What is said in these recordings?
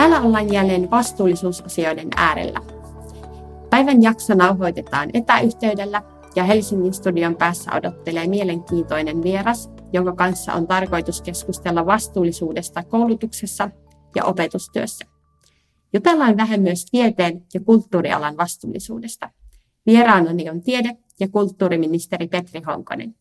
Täällä ollaan jälleen vastuullisuusasioiden äärellä. Päivän jakso nauhoitetaan etäyhteydellä ja Helsingin studion päässä odottelee mielenkiintoinen vieras, jonka kanssa on tarkoitus keskustella vastuullisuudesta koulutuksessa ja opetustyössä. Jutellaan vähän myös tieteen ja kulttuurialan vastuullisuudesta. Vieraanani on tiede- ja kulttuuriministeri Petri Honkonen.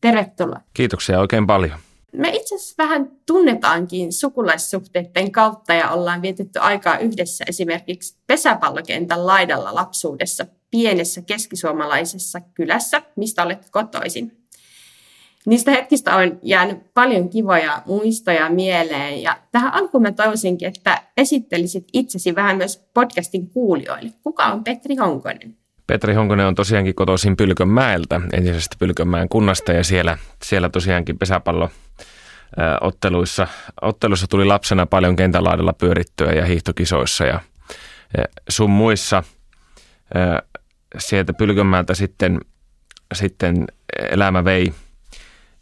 Tervetuloa. Kiitoksia oikein paljon. Me itse asiassa vähän tunnetaankin sukulaissuhteiden kautta ja ollaan vietetty aikaa yhdessä esimerkiksi pesäpallokentän laidalla lapsuudessa pienessä keskisuomalaisessa kylässä, mistä olet kotoisin. Niistä hetkistä on jäänyt paljon kivoja muistoja mieleen ja tähän alkuun mä toivoisinkin, että esittelisit itsesi vähän myös podcastin kuulijoille. Kuka on Petri Honkonen? Petri Honkonen on tosiaankin kotoisin Pylkönmäeltä, entisestä Pylkönmäen kunnasta ja siellä, siellä tosiaankin pesäpallo otteluissa, otteluissa tuli lapsena paljon kentälaidalla pyörittyä ja hiihtokisoissa ja sun muissa. Sieltä Pylkönmäeltä sitten, sitten elämä vei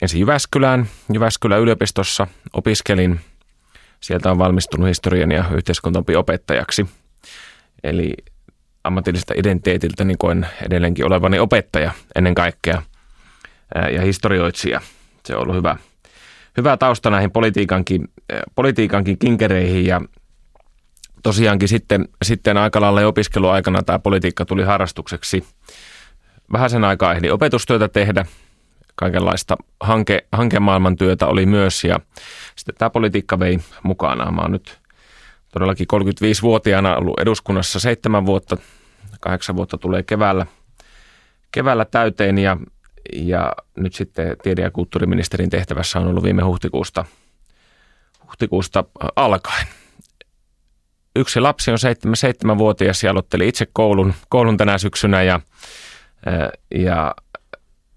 ensin Jyväskylään. Jyväskylän yliopistossa opiskelin. Sieltä on valmistunut historian ja yhteiskuntaopin opettajaksi. Eli ammatillisesta identiteetiltä niin koen edelleenkin olevani opettaja ennen kaikkea ja historioitsija. Se on ollut hyvä, hyvä tausta näihin politiikankin, politiikankin kinkereihin ja tosiaankin sitten, sitten aika lailla opiskeluaikana tämä politiikka tuli harrastukseksi. Vähän sen aikaa ehdin opetustyötä tehdä, kaikenlaista hanke, hankemaailman työtä oli myös ja sitten tämä politiikka vei mukana. Mä oon nyt todellakin 35-vuotiaana ollut eduskunnassa seitsemän vuotta, kahdeksan vuotta tulee keväällä, keväällä täyteen ja, ja nyt sitten tiede- ja kulttuuriministerin tehtävässä on ollut viime huhtikuusta, huhtikuusta alkaen. Yksi lapsi on seitsemän, seitsemänvuotias ja aloitteli itse koulun, koulun tänä syksynä ja, ja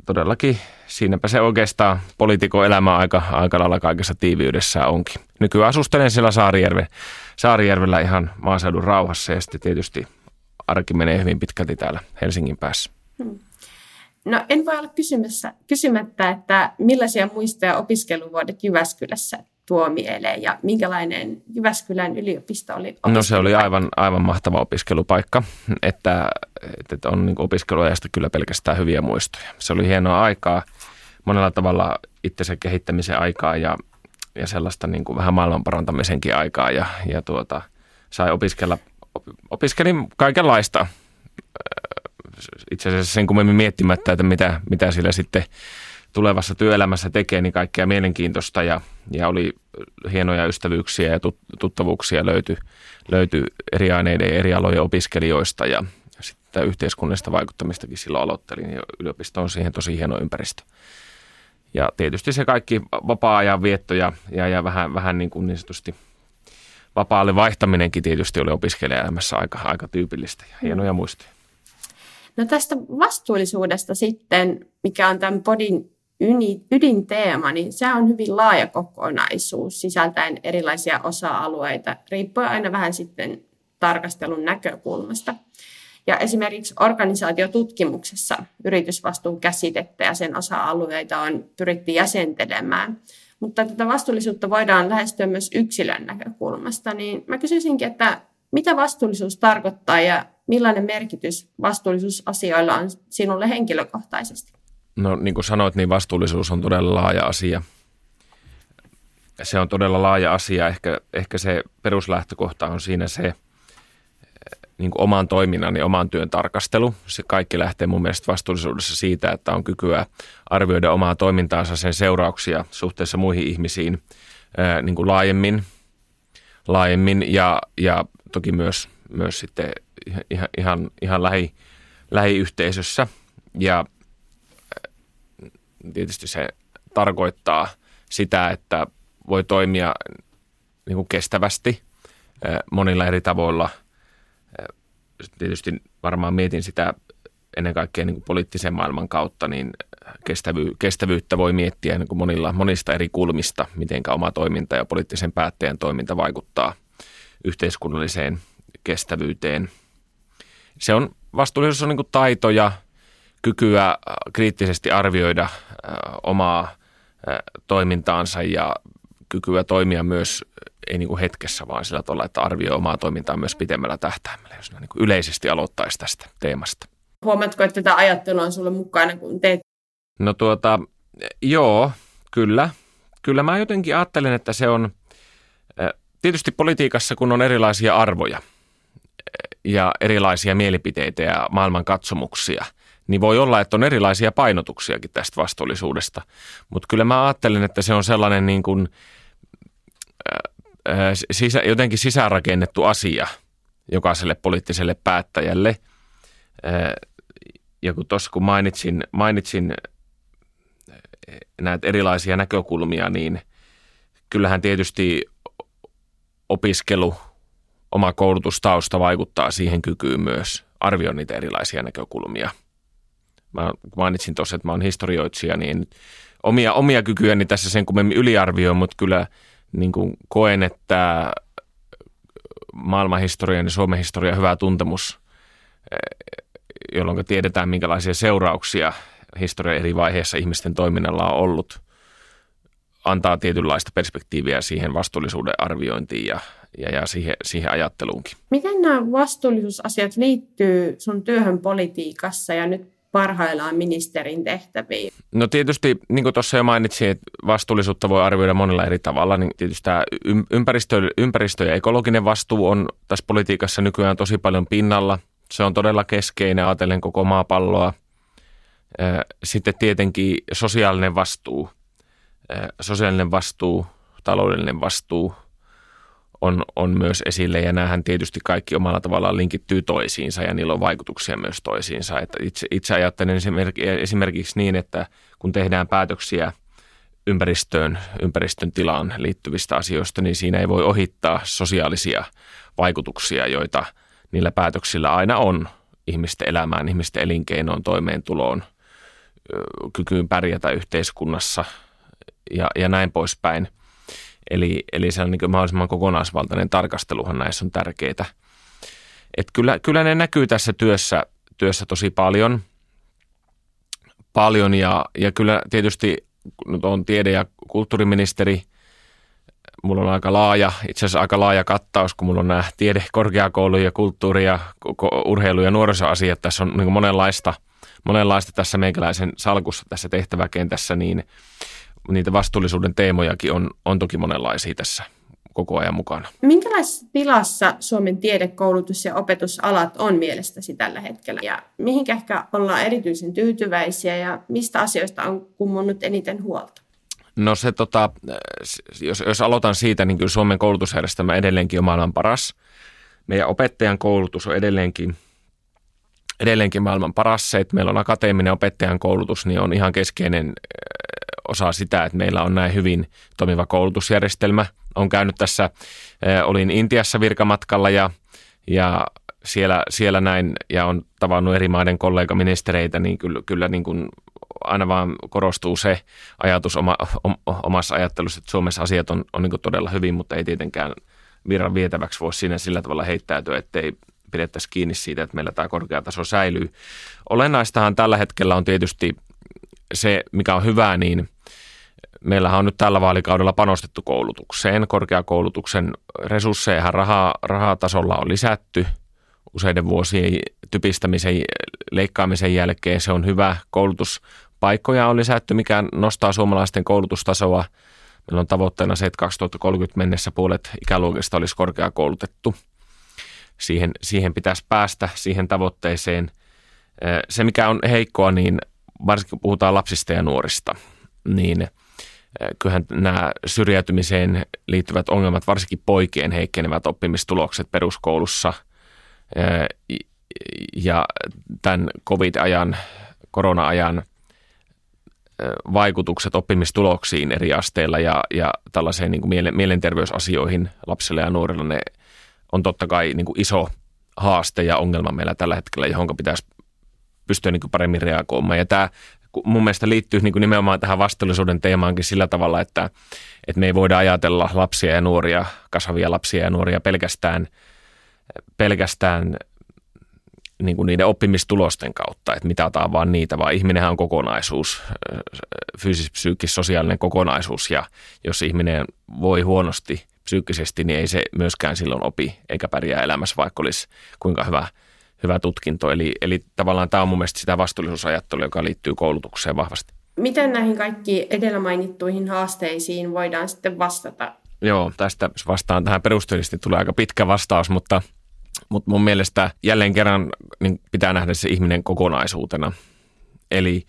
todellakin siinäpä se oikeastaan poliitikon elämä aika, aika lailla kaikessa tiiviydessä onkin. Nykyään asustelen siellä Saarijärve, Saarijärvellä ihan maaseudun rauhassa ja sitten tietysti arki menee hyvin pitkälti täällä Helsingin päässä. Hmm. No en voi olla kysymässä, kysymättä, että millaisia muistoja opiskeluvuodet Jyväskylässä tuo mieleen ja minkälainen Jyväskylän yliopisto oli No se oli aivan, aivan mahtava opiskelupaikka, että, että on niin opiskeluajasta kyllä pelkästään hyviä muistoja. Se oli hienoa aikaa, monella tavalla itsensä kehittämisen aikaa ja, ja sellaista niin kuin vähän maailman parantamisenkin aikaa ja, ja tuota, sai opiskella, opiskelin kaikenlaista itse asiassa sen kummemmin miettimättä, että mitä, mitä sillä sitten tulevassa työelämässä tekee, niin kaikkea mielenkiintoista ja, ja oli hienoja ystävyyksiä ja tuttavuuksia löytyi löyty eri aineiden ja eri alojen opiskelijoista ja sitten yhteiskunnallista vaikuttamistakin silloin aloittelin ja yliopisto on siihen tosi hieno ympäristö. Ja tietysti se kaikki vapaa-ajan vietto ja, ja, ja vähän, vähän niin, kuin niin sanotusti vapaalle vaihtaminenkin tietysti oli opiskelijaelämässä aika, aika tyypillistä ja hienoja muistoja. No tästä vastuullisuudesta sitten, mikä on tämän podin ydinteema, niin se on hyvin laaja kokonaisuus sisältäen erilaisia osa-alueita, riippuen aina vähän sitten tarkastelun näkökulmasta. Ja esimerkiksi organisaatiotutkimuksessa yritysvastuun käsitettä ja sen osa-alueita on pyritty jäsentelemään. Mutta tätä vastuullisuutta voidaan lähestyä myös yksilön näkökulmasta. Niin mä kysyisinkin, että mitä vastuullisuus tarkoittaa ja millainen merkitys vastuullisuusasioilla on sinulle henkilökohtaisesti? No niin kuin sanoit, niin vastuullisuus on todella laaja asia. Se on todella laaja asia. Ehkä, ehkä se peruslähtökohta on siinä se niin kuin oman toiminnan ja oman työn tarkastelu. Se kaikki lähtee mun mielestä vastuullisuudessa siitä, että on kykyä arvioida omaa toimintaansa, sen seurauksia suhteessa muihin ihmisiin niin kuin laajemmin, laajemmin ja, ja toki myös, myös sitten ihan, ihan, ihan lähi, lähiyhteisössä. Ja tietysti se tarkoittaa sitä, että voi toimia niin kuin kestävästi monilla eri tavoilla. Tietysti varmaan mietin sitä ennen kaikkea niin kuin poliittisen maailman kautta, niin kestävy, kestävyyttä voi miettiä niin kuin monilla, monista eri kulmista, miten oma toiminta ja poliittisen päättäjän toiminta vaikuttaa yhteiskunnalliseen kestävyyteen. Se on, vastuullisuus on niin kuin taito ja – kykyä äh, kriittisesti arvioida äh, omaa äh, toimintaansa ja kykyä toimia myös ei niin kuin hetkessä, vaan sillä tavalla, että arvioi omaa toimintaa myös pitemmällä tähtäimellä, jos niin kuin yleisesti aloittaisi tästä teemasta. Huomaatko, että tätä ajattelua on sulle mukana, kun teet? No tuota, joo, kyllä. Kyllä mä jotenkin ajattelen, että se on, tietysti politiikassa, kun on erilaisia arvoja ja erilaisia mielipiteitä ja maailmankatsomuksia, niin voi olla, että on erilaisia painotuksiakin tästä vastuullisuudesta. Mutta kyllä mä ajattelen, että se on sellainen niin kuin, sisä, jotenkin sisäänrakennettu asia jokaiselle poliittiselle päättäjälle. Ja kun tuossa kun mainitsin, mainitsin näitä erilaisia näkökulmia, niin kyllähän tietysti opiskelu, oma koulutustausta vaikuttaa siihen kykyyn myös arvioida niitä erilaisia näkökulmia. Mä mainitsin tuossa, että mä oon historioitsija, niin omia, omia kykyjäni tässä sen kummemmin yliarvioin, mutta kyllä niin kuin koen, että maailmanhistorian ja Suomen historian hyvä tuntemus, jolloin tiedetään minkälaisia seurauksia historian eri vaiheissa ihmisten toiminnalla on ollut, antaa tietynlaista perspektiiviä siihen vastuullisuuden arviointiin ja, ja, ja siihen, siihen ajatteluunkin. Miten nämä vastuullisuusasiat liittyy sun työhön politiikassa ja nyt parhaillaan ministerin tehtäviin? No tietysti, niin kuin tuossa jo mainitsin, että vastuullisuutta voi arvioida monella eri tavalla, niin tietysti tämä ympäristö, ympäristö ja ekologinen vastuu on tässä politiikassa nykyään tosi paljon pinnalla. Se on todella keskeinen, ajatellen koko maapalloa. Sitten tietenkin sosiaalinen vastuu, sosiaalinen vastuu, taloudellinen vastuu – on, on myös esille ja näähän tietysti kaikki omalla tavallaan linkittyy toisiinsa ja niillä on vaikutuksia myös toisiinsa. Että itse, itse ajattelen esimerkiksi niin, että kun tehdään päätöksiä ympäristöön, ympäristön tilaan liittyvistä asioista, niin siinä ei voi ohittaa sosiaalisia vaikutuksia, joita niillä päätöksillä aina on ihmisten elämään, ihmisten elinkeinoon, toimeentuloon, kykyyn pärjätä yhteiskunnassa ja, ja näin poispäin – Eli, eli se on niin mahdollisimman kokonaisvaltainen tarkasteluhan näissä on tärkeää. Et kyllä, kyllä ne näkyy tässä työssä, työssä tosi paljon. Paljon ja, ja kyllä tietysti nyt on tiede- ja kulttuuriministeri, mulla on aika laaja, itse asiassa aika laaja kattaus, kun mulla on nämä tiede, korkeakoulu ja kulttuuri ja urheilu ja nuorisoasiat. Tässä on niin monenlaista, monenlaista tässä meikäläisen salkussa tässä tehtäväkentässä, niin – niitä vastuullisuuden teemojakin on, on toki monenlaisia tässä koko ajan mukana. Minkälaisessa tilassa Suomen tiedekoulutus ja opetusalat on mielestäsi tällä hetkellä? Ja mihin ehkä ollaan erityisen tyytyväisiä ja mistä asioista on kummunut eniten huolta? No se tota, jos, jos aloitan siitä, niin kyllä Suomen koulutusjärjestelmä edelleenkin on maailman paras. Meidän opettajan koulutus on edelleenkin, edelleenkin maailman paras. Se, että meillä on akateeminen opettajan koulutus, niin on ihan keskeinen osa sitä, että meillä on näin hyvin toimiva koulutusjärjestelmä. Olen käynyt tässä, olin Intiassa virkamatkalla ja, ja siellä, siellä näin ja on tavannut eri maiden kollegaministereitä, niin kyllä, kyllä niin kuin aina vaan korostuu se ajatus oma, omassa ajattelussa, että Suomessa asiat on, on niin todella hyvin, mutta ei tietenkään virran vietäväksi voi siinä sillä tavalla heittäytyä, ettei pidettäisiin kiinni siitä, että meillä tämä korkeataso säilyy. Olennaistahan tällä hetkellä on tietysti se, mikä on hyvää, niin meillähän on nyt tällä vaalikaudella panostettu koulutukseen. Korkeakoulutuksen resursseja rahaa, rahatasolla on lisätty useiden vuosien typistämisen, leikkaamisen jälkeen. Se on hyvä. Koulutuspaikkoja on lisätty, mikä nostaa suomalaisten koulutustasoa. Meillä on tavoitteena se, että 2030 mennessä puolet ikäluokista olisi korkeakoulutettu. Siihen, siihen pitäisi päästä, siihen tavoitteeseen. Se, mikä on heikkoa, niin varsinkin puhutaan lapsista ja nuorista, niin – kyllähän nämä syrjäytymiseen liittyvät ongelmat, varsinkin poikien heikkenevät oppimistulokset peruskoulussa ja tämän covid-ajan, korona-ajan vaikutukset oppimistuloksiin eri asteilla ja, ja tällaiseen niin kuin mielenterveysasioihin lapsille ja nuorille, ne on totta kai niin kuin iso haaste ja ongelma meillä tällä hetkellä, johon pitäisi pystyä niin kuin paremmin reagoimaan. Ja tämä mun mielestä liittyy niin kuin nimenomaan tähän vastuullisuuden teemaankin sillä tavalla, että, että me ei voida ajatella lapsia ja nuoria, kasvavia lapsia ja nuoria pelkästään, pelkästään niin kuin niiden oppimistulosten kautta, että mitataan vaan niitä, vaan ihminenhän on kokonaisuus, fyysis, psyykkis, sosiaalinen kokonaisuus ja jos ihminen voi huonosti psyykkisesti, niin ei se myöskään silloin opi eikä pärjää elämässä, vaikka olisi kuinka hyvä, hyvä tutkinto. Eli, eli tavallaan tämä on mun mielestä sitä vastuullisuusajattelua, joka liittyy koulutukseen vahvasti. Miten näihin kaikki edellä mainittuihin haasteisiin voidaan sitten vastata? Joo, tästä vastaan tähän perusteellisesti tulee aika pitkä vastaus, mutta, mutta mun mielestä jälleen kerran niin pitää nähdä se ihminen kokonaisuutena. Eli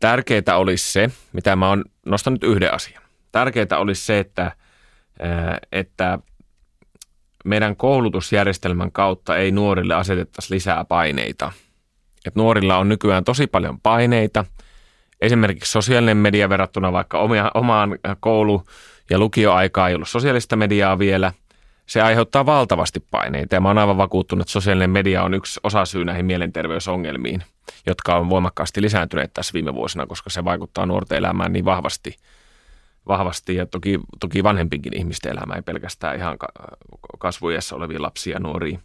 tärkeää olisi se, mitä mä oon nostanut yhden asian. Tärkeää olisi se, että, että meidän koulutusjärjestelmän kautta ei nuorille asetettaisi lisää paineita. Et nuorilla on nykyään tosi paljon paineita. Esimerkiksi sosiaalinen media verrattuna vaikka omaan koulu- ja lukioaikaan ei ollut sosiaalista mediaa vielä. Se aiheuttaa valtavasti paineita ja mä oon aivan vakuuttunut, että sosiaalinen media on yksi osasyy näihin mielenterveysongelmiin, jotka on voimakkaasti lisääntyneet tässä viime vuosina, koska se vaikuttaa nuorten elämään niin vahvasti – vahvasti ja toki, toki vanhempinkin ihmisten elämä, ei pelkästään ihan kasvuiässä olevia lapsia ja nuoria.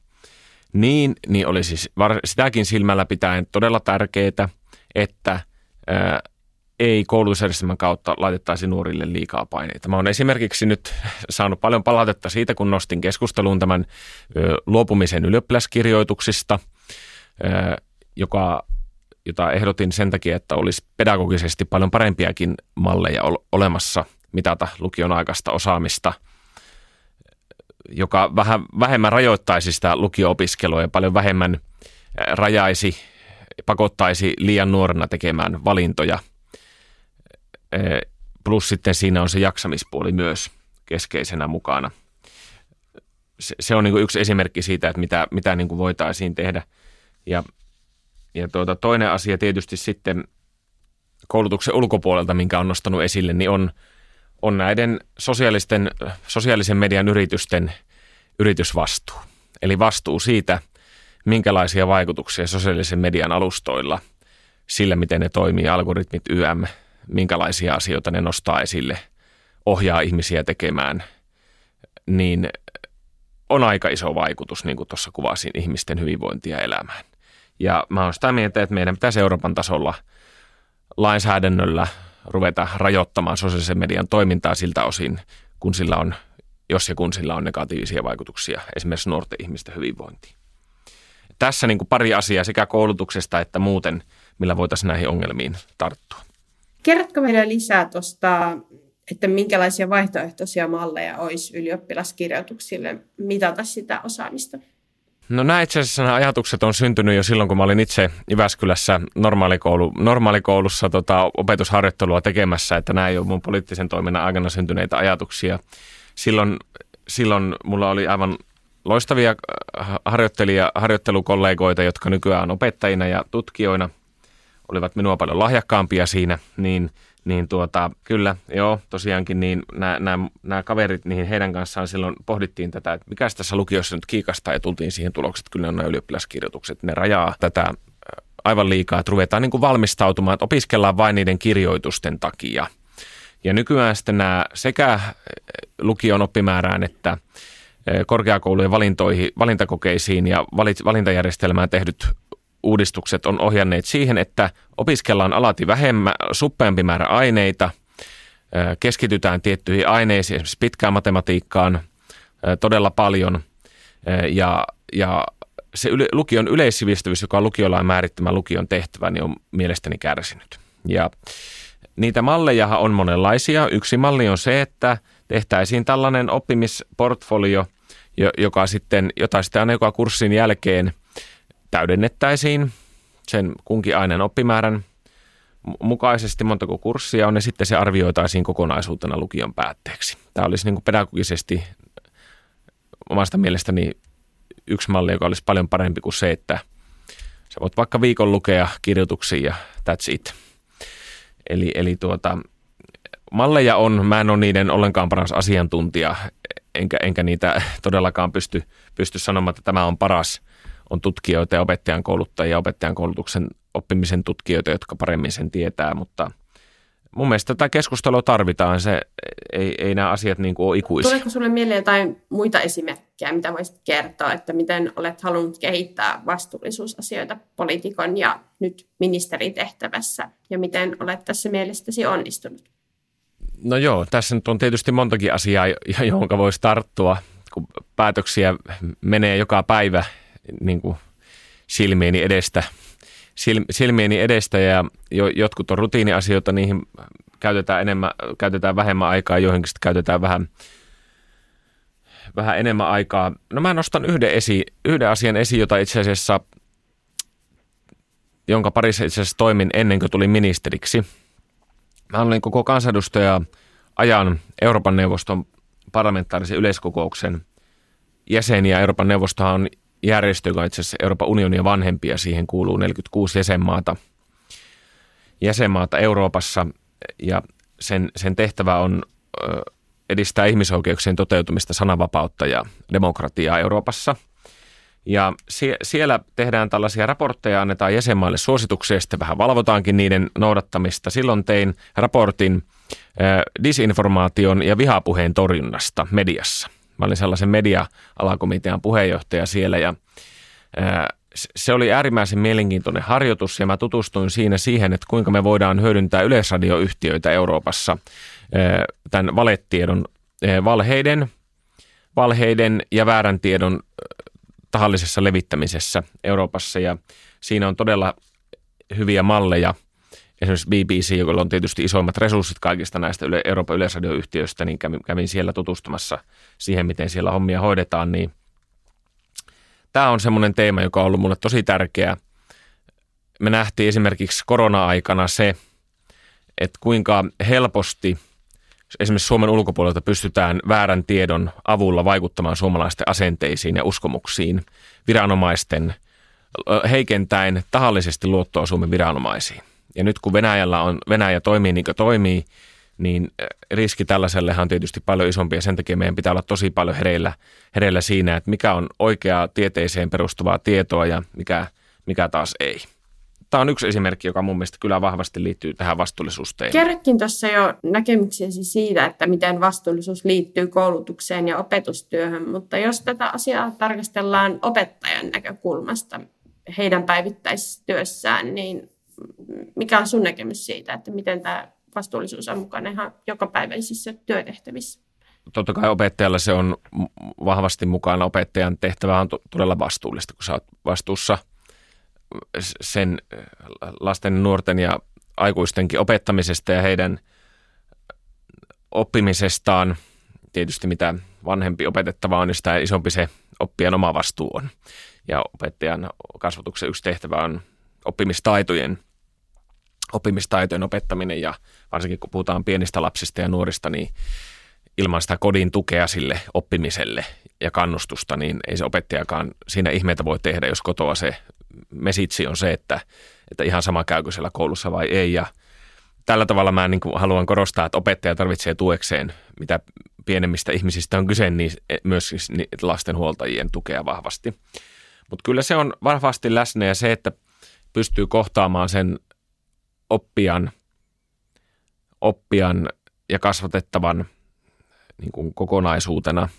Niin, niin oli siis sitäkin silmällä pitäen todella tärkeää, että ää, ei koulutusjärjestelmän kautta laitettaisi nuorille liikaa paineita. Mä oon esimerkiksi nyt saanut paljon palautetta siitä, kun nostin keskusteluun tämän ö, luopumisen ylioppilaskirjoituksista, ö, joka jota ehdotin sen takia, että olisi pedagogisesti paljon parempiakin malleja olemassa mitata lukion aikaista osaamista, joka vähän vähemmän rajoittaisi sitä lukio-opiskelua ja paljon vähemmän rajaisi, pakottaisi liian nuorena tekemään valintoja. Plus sitten siinä on se jaksamispuoli myös keskeisenä mukana. Se, se on niin yksi esimerkki siitä, että mitä, mitä niin voitaisiin tehdä. Ja ja tuota, toinen asia tietysti sitten koulutuksen ulkopuolelta, minkä on nostanut esille, niin on, on näiden sosiaalisten, sosiaalisen median yritysten yritysvastuu. Eli vastuu siitä, minkälaisia vaikutuksia sosiaalisen median alustoilla sillä, miten ne toimii, algoritmit YM, minkälaisia asioita ne nostaa esille, ohjaa ihmisiä tekemään, niin on aika iso vaikutus, niin kuin tuossa kuvasin, ihmisten hyvinvointia elämään. Ja mä oon sitä mieltä, että meidän pitäisi Euroopan tasolla lainsäädännöllä ruveta rajoittamaan sosiaalisen median toimintaa siltä osin, kun sillä on, jos ja kun sillä on negatiivisia vaikutuksia esimerkiksi nuorten ihmisten hyvinvointiin. Tässä niin kuin pari asiaa sekä koulutuksesta että muuten, millä voitaisiin näihin ongelmiin tarttua. Kerrotko meille lisää tuosta, että minkälaisia vaihtoehtoisia malleja olisi ylioppilaskirjoituksille mitata sitä osaamista? No nämä itse asiassa nämä ajatukset on syntynyt jo silloin, kun mä olin itse Jyväskylässä normaalikoulu, normaalikoulussa tota, opetusharjoittelua tekemässä, että nämä ei ole mun poliittisen toiminnan aikana syntyneitä ajatuksia. Silloin, silloin mulla oli aivan loistavia äh, harjoittelija, harjoittelukollegoita, jotka nykyään on opettajina ja tutkijoina, olivat minua paljon lahjakkaampia siinä, niin – niin tuota, kyllä, joo, tosiaankin niin nämä, kaverit, niin heidän kanssaan silloin pohdittiin tätä, että mikä tässä lukiossa nyt kiikastaa ja tultiin siihen tulokset, kyllä on nämä ylioppilaskirjoitukset, ne rajaa tätä äh, aivan liikaa, että ruvetaan niin kuin valmistautumaan, että opiskellaan vain niiden kirjoitusten takia. Ja nykyään sitten nämä sekä äh, lukion oppimäärään että äh, korkeakoulujen valintoihin, valintakokeisiin ja valintajärjestelmään tehdyt uudistukset on ohjanneet siihen, että opiskellaan alati vähemmän, suppeampi määrä aineita, keskitytään tiettyihin aineisiin, esimerkiksi pitkään matematiikkaan todella paljon ja, ja se yle, lukion yleissivistävyys, joka on lukiolain määrittämä lukion tehtävä, niin on mielestäni kärsinyt. Ja niitä malleja on monenlaisia. Yksi malli on se, että tehtäisiin tällainen oppimisportfolio, joka sitten, jota sitten aina joka kurssin jälkeen täydennettäisiin sen kunkin aineen oppimäärän mukaisesti montako kurssia on ja sitten se arvioitaisiin kokonaisuutena lukion päätteeksi. Tämä olisi niin kuin pedagogisesti omasta mielestäni yksi malli, joka olisi paljon parempi kuin se, että sä voit vaikka viikon lukea kirjoituksia ja that's it. Eli, eli tuota, malleja on, mä en ole niiden ollenkaan paras asiantuntija, enkä, enkä niitä todellakaan pysty, pysty sanomaan, että tämä on paras – on tutkijoita ja opettajan kouluttajia, opettajan koulutuksen oppimisen tutkijoita, jotka paremmin sen tietää, mutta mun mielestä tätä keskustelua tarvitaan. Se, ei, ei nämä asiat niin kuin ole ikuisia. Tuleeko sinulle mieleen jotain muita esimerkkejä, mitä voisit kertoa, että miten olet halunnut kehittää vastuullisuusasioita poliitikon ja nyt ministeritehtävässä ja miten olet tässä mielestäsi onnistunut? No joo, tässä nyt on tietysti montakin asiaa, johon voisi tarttua, kun päätöksiä menee joka päivä niin kuin silmieni edestä, silmieni edestä ja jo, jotkut on rutiiniasioita, niihin käytetään, enemmän, käytetään vähemmän aikaa, joihinkin sitten käytetään vähän, vähän enemmän aikaa. No mä nostan yhden, esi, yhden asian esiin, jota itse asiassa, jonka parissa itse asiassa toimin ennen kuin tulin ministeriksi. Mä olin koko kansanedustaja ajan Euroopan neuvoston parlamentaarisen yleiskokouksen jäseniä. Euroopan neuvostohan on järjestö, joka on itse asiassa Euroopan unionin vanhempia. Siihen kuuluu 46 jäsenmaata, jäsenmaata Euroopassa ja sen, sen tehtävä on edistää ihmisoikeuksien toteutumista, sananvapautta ja demokratiaa Euroopassa. Ja sie, siellä tehdään tällaisia raportteja, annetaan jäsenmaille suosituksia sitten vähän valvotaankin niiden noudattamista. Silloin tein raportin disinformaation ja vihapuheen torjunnasta mediassa. Mä olin sellaisen media-alakomitean puheenjohtaja siellä ja se oli äärimmäisen mielenkiintoinen harjoitus ja mä tutustuin siinä siihen, että kuinka me voidaan hyödyntää yleisradioyhtiöitä Euroopassa tämän valetiedon, valheiden, valheiden ja väärän tiedon tahallisessa levittämisessä Euroopassa ja siinä on todella hyviä malleja. Esimerkiksi BBC, jolla on tietysti isoimmat resurssit kaikista näistä Euroopan yleisradioyhtiöistä, niin kävin siellä tutustumassa siihen, miten siellä hommia hoidetaan, niin – tämä on semmoinen teema, joka on ollut mulle tosi tärkeä. Me nähtiin esimerkiksi korona-aikana se, että kuinka helposti esimerkiksi Suomen ulkopuolelta pystytään väärän tiedon avulla vaikuttamaan suomalaisten asenteisiin ja uskomuksiin viranomaisten heikentäen tahallisesti luottoa Suomen viranomaisiin. Ja nyt kun Venäjällä on, Venäjä toimii niin kuin toimii, niin riski tällaisellehan on tietysti paljon isompi ja sen takia meidän pitää olla tosi paljon hereillä, hereillä siinä, että mikä on oikeaa tieteeseen perustuvaa tietoa ja mikä, mikä taas ei. Tämä on yksi esimerkki, joka mun mielestä kyllä vahvasti liittyy tähän vastuullisuusteemaan. Kerrokin tuossa jo näkemyksiäsi siitä, että miten vastuullisuus liittyy koulutukseen ja opetustyöhön, mutta jos tätä asiaa tarkastellaan opettajan näkökulmasta heidän päivittäistyössään, niin mikä on sun näkemys siitä, että miten tämä vastuullisuus on mukana ihan jokapäiväisissä työtehtävissä. Totta kai opettajalla se on vahvasti mukana. Opettajan tehtävä on todella vastuullista, kun sä oot vastuussa sen lasten, nuorten ja aikuistenkin opettamisesta ja heidän oppimisestaan. Tietysti mitä vanhempi opetettava on, niin sitä isompi se oppijan oma vastuu on. Ja opettajan kasvatuksen yksi tehtävä on oppimistaitojen – oppimistaitojen opettaminen ja varsinkin kun puhutaan pienistä lapsista ja nuorista, niin ilman sitä kodin tukea sille oppimiselle ja kannustusta, niin ei se opettajakaan siinä ihmeitä voi tehdä, jos kotoa se mesitsi on se, että, että ihan sama käykö siellä koulussa vai ei. Ja tällä tavalla mä niin haluan korostaa, että opettaja tarvitsee tuekseen, mitä pienemmistä ihmisistä on kyse, niin myös siis lastenhuoltajien tukea vahvasti. Mutta kyllä se on vahvasti läsnä ja se, että pystyy kohtaamaan sen oppijan, oppijan ja kasvatettavan niin kuin kokonaisuutena,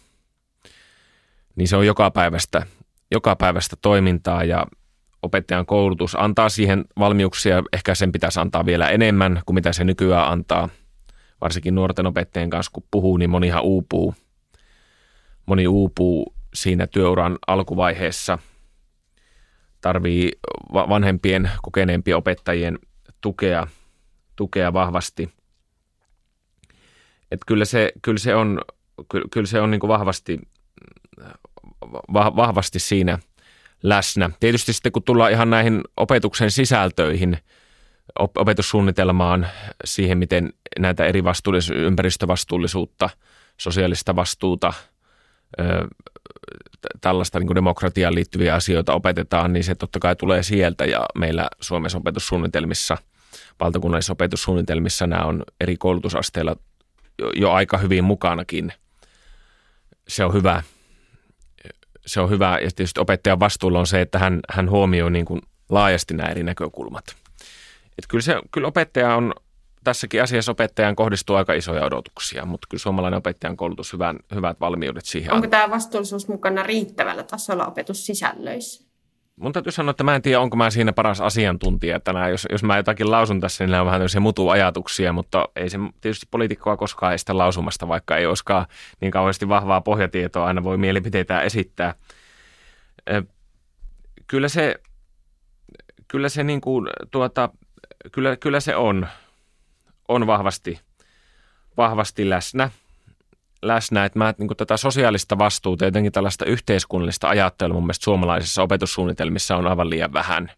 niin se on joka päivästä, joka päivästä toimintaa ja opettajan koulutus antaa siihen valmiuksia. Ehkä sen pitäisi antaa vielä enemmän kuin mitä se nykyään antaa. Varsinkin nuorten opettajien kanssa, kun puhuu, niin monihan uupuu. Moni uupuu siinä työuran alkuvaiheessa. Tarvii vanhempien, kokeneempien opettajien tukea, tukea vahvasti. Että kyllä se, kyllä se on, kyllä se on niin kuin vahvasti, vahvasti siinä läsnä. Tietysti sitten kun tullaan ihan näihin opetuksen sisältöihin, opetussuunnitelmaan, siihen miten näitä eri vastuullis- ympäristövastuullisuutta, sosiaalista vastuuta, tällaista niin demokratiaan liittyviä asioita opetetaan, niin se totta kai tulee sieltä ja meillä Suomessa opetussuunnitelmissa – valtakunnallisissa opetussuunnitelmissa nämä on eri koulutusasteilla jo, jo aika hyvin mukanakin. Se on hyvä. Se on hyvä ja tietysti opettajan vastuulla on se, että hän, hän huomioi niin kuin laajasti nämä eri näkökulmat. Et kyllä, se, kyllä opettaja on, tässäkin asiassa opettajan kohdistuu aika isoja odotuksia, mutta kyllä suomalainen opettajan koulutus hyvän, hyvät valmiudet siihen Onko tämä vastuullisuus mukana riittävällä tasolla opetussisällöissä? Mun täytyy sanoa, että mä en tiedä, onko mä siinä paras asiantuntija tänään. Jos, jos mä jotakin lausun tässä, niin nämä on vähän tämmöisiä mutuajatuksia, mutta ei se tietysti poliitikkoa koskaan estä lausumasta, vaikka ei olisikaan niin kauheasti vahvaa pohjatietoa, aina voi mielipiteitä esittää. Kyllä se, kyllä se, niin kuin, tuota, kyllä, kyllä se on, on vahvasti, vahvasti läsnä – läsnä, että mä niin tätä sosiaalista vastuuta, jotenkin tällaista yhteiskunnallista ajattelua mun mielestä suomalaisissa opetussuunnitelmissa on aivan liian vähän.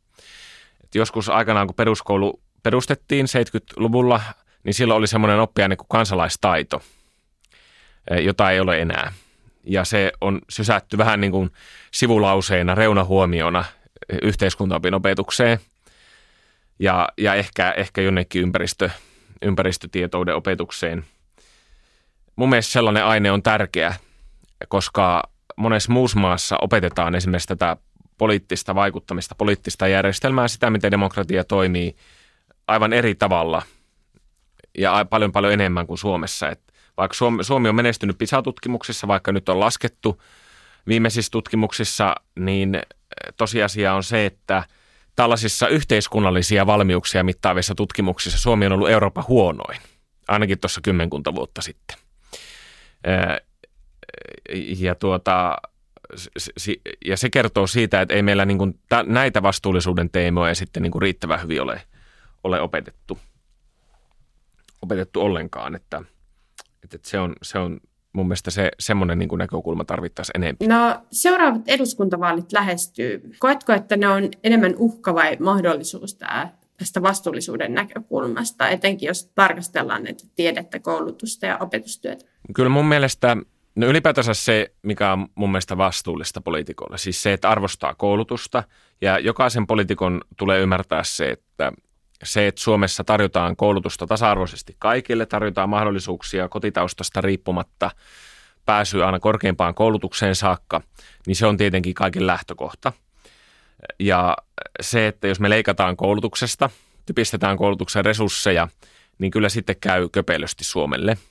Et joskus aikanaan, kun peruskoulu perustettiin 70-luvulla, niin silloin oli semmoinen oppiaine kuin kansalaistaito, eh, jota ei ole enää. Ja se on sysätty vähän niin kuin sivulauseena, reunahuomiona yhteiskuntaopin opetukseen ja, ja ehkä, ehkä jonnekin ympäristö, ympäristötietouden opetukseen – mun mielestä sellainen aine on tärkeä, koska monessa muussa maassa opetetaan esimerkiksi tätä poliittista vaikuttamista, poliittista järjestelmää, sitä miten demokratia toimii aivan eri tavalla ja paljon paljon enemmän kuin Suomessa. Et vaikka Suomi, Suomi on menestynyt PISA-tutkimuksissa, vaikka nyt on laskettu viimeisissä tutkimuksissa, niin tosiasia on se, että tällaisissa yhteiskunnallisia valmiuksia mittaavissa tutkimuksissa Suomi on ollut Euroopan huonoin, ainakin tuossa kymmenkunta vuotta sitten ja, tuota, ja se kertoo siitä, että ei meillä niin kuin näitä vastuullisuuden teemoja sitten niin kuin riittävän hyvin ole, ole opetettu, opetettu ollenkaan. Että, että se, on, se on mun mielestä se, semmoinen niin kuin näkökulma tarvittaisiin enemmän. No seuraavat eduskuntavaalit lähestyy. Koetko, että ne on enemmän uhka vai mahdollisuus tämä, tästä vastuullisuuden näkökulmasta, etenkin jos tarkastellaan näitä tiedettä, koulutusta ja opetustyötä? Kyllä mun mielestä No ylipäätänsä se, mikä on mun mielestä vastuullista poliitikolle, siis se, että arvostaa koulutusta ja jokaisen poliitikon tulee ymmärtää se, että se, että Suomessa tarjotaan koulutusta tasa-arvoisesti kaikille, tarjotaan mahdollisuuksia kotitaustasta riippumatta pääsyä aina korkeimpaan koulutukseen saakka, niin se on tietenkin kaiken lähtökohta. Ja se, että jos me leikataan koulutuksesta, typistetään koulutuksen resursseja, niin kyllä sitten käy köpelösti Suomelle –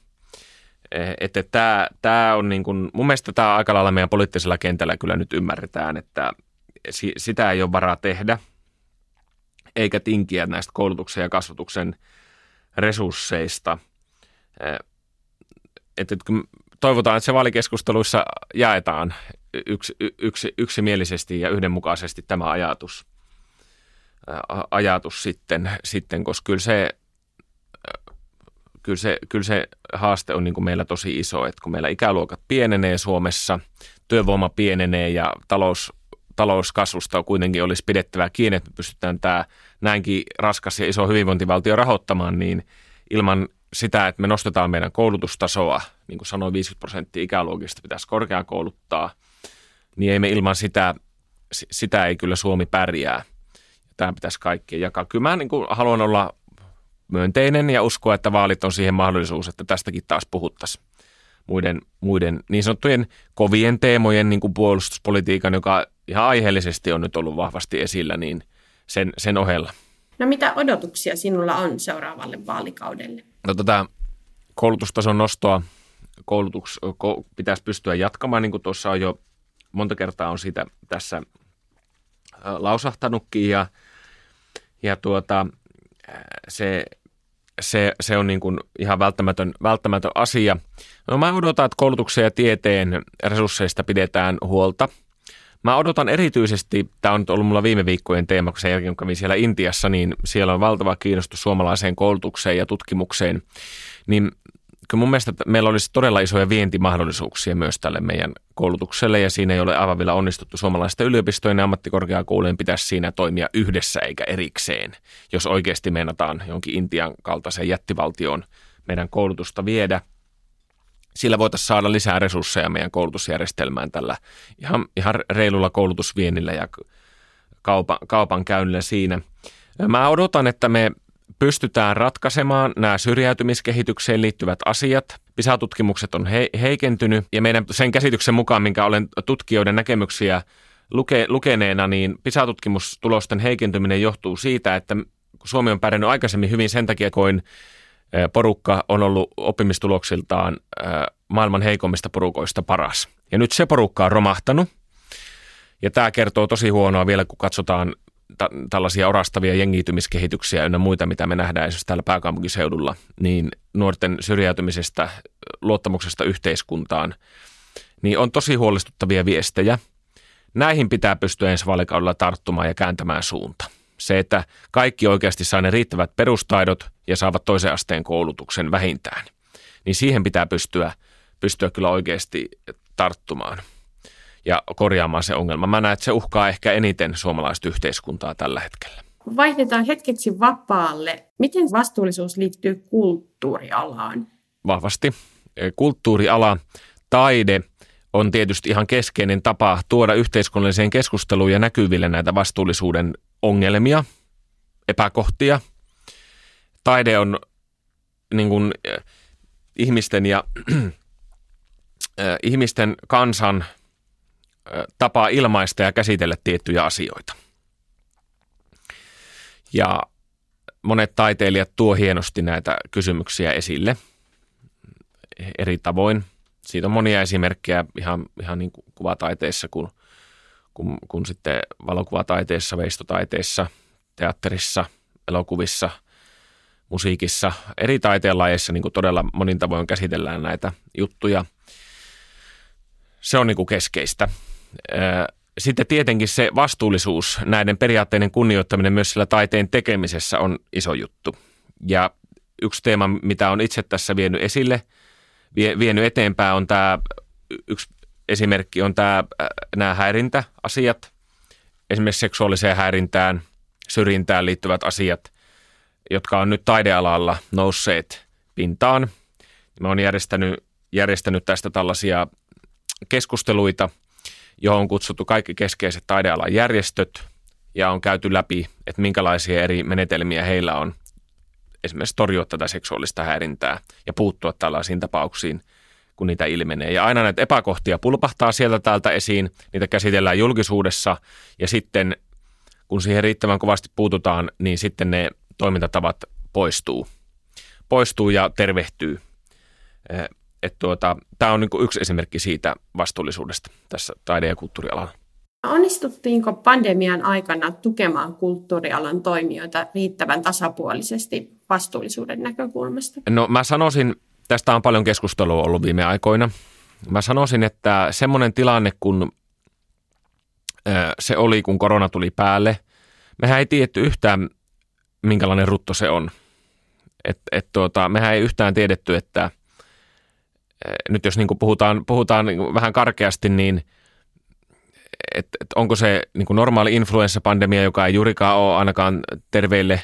että tämä, tämä on niin kuin, mun mielestä tämä aika lailla meidän poliittisella kentällä kyllä nyt ymmärretään, että sitä ei ole varaa tehdä, eikä tinkiä näistä koulutuksen ja kasvatuksen resursseista. Että toivotaan, että se vaalikeskusteluissa jaetaan yksi, yksi, yksimielisesti ja yhdenmukaisesti tämä ajatus, ajatus sitten, sitten, koska kyllä se kyllä se, kyllä se haaste on niin kuin meillä tosi iso, että kun meillä ikäluokat pienenee Suomessa, työvoima pienenee ja talous, talouskasvusta kuitenkin olisi pidettävä kiinni, että me pystytään tämä näinkin raskas ja iso hyvinvointivaltio rahoittamaan, niin ilman sitä, että me nostetaan meidän koulutustasoa, niin kuin sanoin, 50 prosenttia ikäluokista pitäisi korkeakouluttaa, niin ei me ilman sitä, sitä ei kyllä Suomi pärjää. Tämä pitäisi kaikkien jakaa. Kyllä mä niin kuin haluan olla myönteinen ja uskoa, että vaalit on siihen mahdollisuus, että tästäkin taas puhuttaisiin muiden, muiden niin sanottujen kovien teemojen, niin kuin puolustuspolitiikan, joka ihan aiheellisesti on nyt ollut vahvasti esillä, niin sen, sen ohella. No mitä odotuksia sinulla on seuraavalle vaalikaudelle? No tätä koulutustason nostoa koulutuks, ko, pitäisi pystyä jatkamaan, niin kuin tuossa on jo monta kertaa on siitä tässä lausahtanutkin ja, ja tuota, se, se, se on niin kuin ihan välttämätön, välttämätön asia. No mä odotan, että koulutuksen ja tieteen resursseista pidetään huolta. Mä odotan erityisesti, tämä on ollut mulla viime viikkojen teema, kun sen jälkeen kun kävin siellä Intiassa, niin siellä on valtava kiinnostus suomalaiseen koulutukseen ja tutkimukseen. Niin kyllä mun mielestä meillä olisi todella isoja vientimahdollisuuksia myös tälle meidän koulutukselle ja siinä ei ole aivan vielä onnistuttu suomalaisten yliopistojen ja ammattikorkeakoulujen pitäisi siinä toimia yhdessä eikä erikseen, jos oikeasti meinataan jonkin Intian kaltaisen jättivaltioon meidän koulutusta viedä. Sillä voitaisiin saada lisää resursseja meidän koulutusjärjestelmään tällä ihan, ihan reilulla koulutusviennillä ja kaupan, kaupan käynnillä siinä. Mä odotan, että me pystytään ratkaisemaan nämä syrjäytymiskehitykseen liittyvät asiat. PISA-tutkimukset on he, heikentynyt ja meidän sen käsityksen mukaan, minkä olen tutkijoiden näkemyksiä luke, lukeneena, niin PISA-tutkimustulosten heikentyminen johtuu siitä, että Suomi on pärjännyt aikaisemmin hyvin sen takia, kuin porukka on ollut oppimistuloksiltaan maailman heikommista porukoista paras. Ja nyt se porukka on romahtanut. Ja tämä kertoo tosi huonoa vielä, kun katsotaan ta- tällaisia orastavia jengiytymiskehityksiä ynnä muita, mitä me nähdään esimerkiksi täällä pääkaupunkiseudulla, niin nuorten syrjäytymisestä, luottamuksesta yhteiskuntaan, niin on tosi huolestuttavia viestejä. Näihin pitää pystyä ensi vaalikaudella tarttumaan ja kääntämään suunta. Se, että kaikki oikeasti saa ne riittävät perustaidot ja saavat toisen asteen koulutuksen vähintään, niin siihen pitää pystyä, pystyä kyllä oikeasti tarttumaan ja korjaamaan se ongelma. Mä näen, että se uhkaa ehkä eniten suomalaista yhteiskuntaa tällä hetkellä. Vaihdetaan hetkeksi vapaalle. Miten vastuullisuus liittyy kulttuurialaan? Vahvasti. Kulttuuriala, taide on tietysti ihan keskeinen tapa tuoda yhteiskunnalliseen keskusteluun ja näkyville näitä vastuullisuuden ongelmia, epäkohtia. Taide on niin kuin, ihmisten ja ihmisten kansan tapa ilmaista ja käsitellä tiettyjä asioita. Ja monet taiteilijat tuo hienosti näitä kysymyksiä esille eri tavoin. Siitä on monia esimerkkejä ihan, ihan niin kuin kuvataiteessa kuin, kuin, kuin sitten valokuvataiteessa, veistotaiteessa, teatterissa, elokuvissa, musiikissa. Eri taiteenlajeissa niin kuin todella monin tavoin käsitellään näitä juttuja. Se on niin kuin keskeistä sitten tietenkin se vastuullisuus, näiden periaatteiden kunnioittaminen myös sillä taiteen tekemisessä on iso juttu. Ja yksi teema, mitä on itse tässä vienyt esille, vie, vienyt eteenpäin, on tämä, yksi esimerkki on tämä, nämä häirintäasiat, esimerkiksi seksuaaliseen häirintään, syrjintään liittyvät asiat, jotka on nyt taidealalla nousseet pintaan. Mä oon järjestänyt, järjestänyt tästä tällaisia keskusteluita – johon on kutsuttu kaikki keskeiset taidealan järjestöt ja on käyty läpi, että minkälaisia eri menetelmiä heillä on esimerkiksi torjua tätä seksuaalista häirintää ja puuttua tällaisiin tapauksiin, kun niitä ilmenee. Ja aina näitä epäkohtia pulpahtaa sieltä täältä esiin, niitä käsitellään julkisuudessa ja sitten kun siihen riittävän kovasti puututaan, niin sitten ne toimintatavat poistuu. Poistuu ja tervehtyy että tuota, tämä on niin yksi esimerkki siitä vastuullisuudesta tässä taide- ja kulttuurialalla. Onnistuttiinko pandemian aikana tukemaan kulttuurialan toimijoita riittävän tasapuolisesti vastuullisuuden näkökulmasta? No mä sanoisin, tästä on paljon keskustelua ollut viime aikoina. Mä sanoisin, että semmoinen tilanne, kun se oli, kun korona tuli päälle, mehän ei tiedetty yhtään, minkälainen rutto se on. Et, et tuota, mehän ei yhtään tiedetty, että – nyt jos niin kuin puhutaan, puhutaan niin vähän karkeasti, niin et, et onko se niin kuin normaali influenssapandemia, joka ei juurikaan ole ainakaan terveille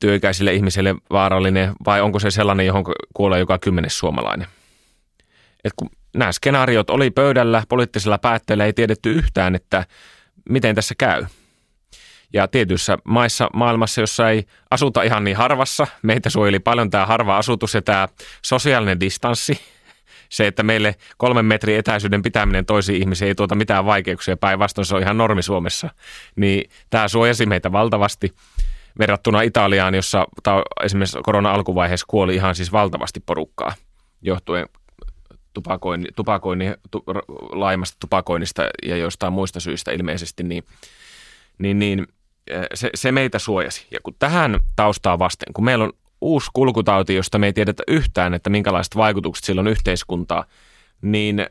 työikäisille ihmisille vaarallinen, vai onko se sellainen, johon kuolee joka kymmenes suomalainen? Et kun nämä skenaariot oli pöydällä, poliittisella päätteellä ei tiedetty yhtään, että miten tässä käy. Ja tietyissä maissa maailmassa, jossa ei asuta ihan niin harvassa, meitä suojeli paljon tämä harva asutus ja tämä sosiaalinen distanssi, se, että meille kolmen metrin etäisyyden pitäminen toisiin ihmisiin ei tuota mitään vaikeuksia, päinvastoin se on ihan normi Suomessa, niin tämä suojasi meitä valtavasti verrattuna Italiaan, jossa esimerkiksi korona-alkuvaiheessa kuoli ihan siis valtavasti porukkaa johtuen tupakoinni, tupakoinni, tu, laajemmasta tupakoinnista ja jostain muista syistä ilmeisesti, niin, niin, niin se, se meitä suojasi. Ja kun tähän taustaa vasten, kun meillä on uusi kulkutauti, josta me ei tiedetä yhtään, että minkälaiset vaikutukset sillä on yhteiskuntaa, niin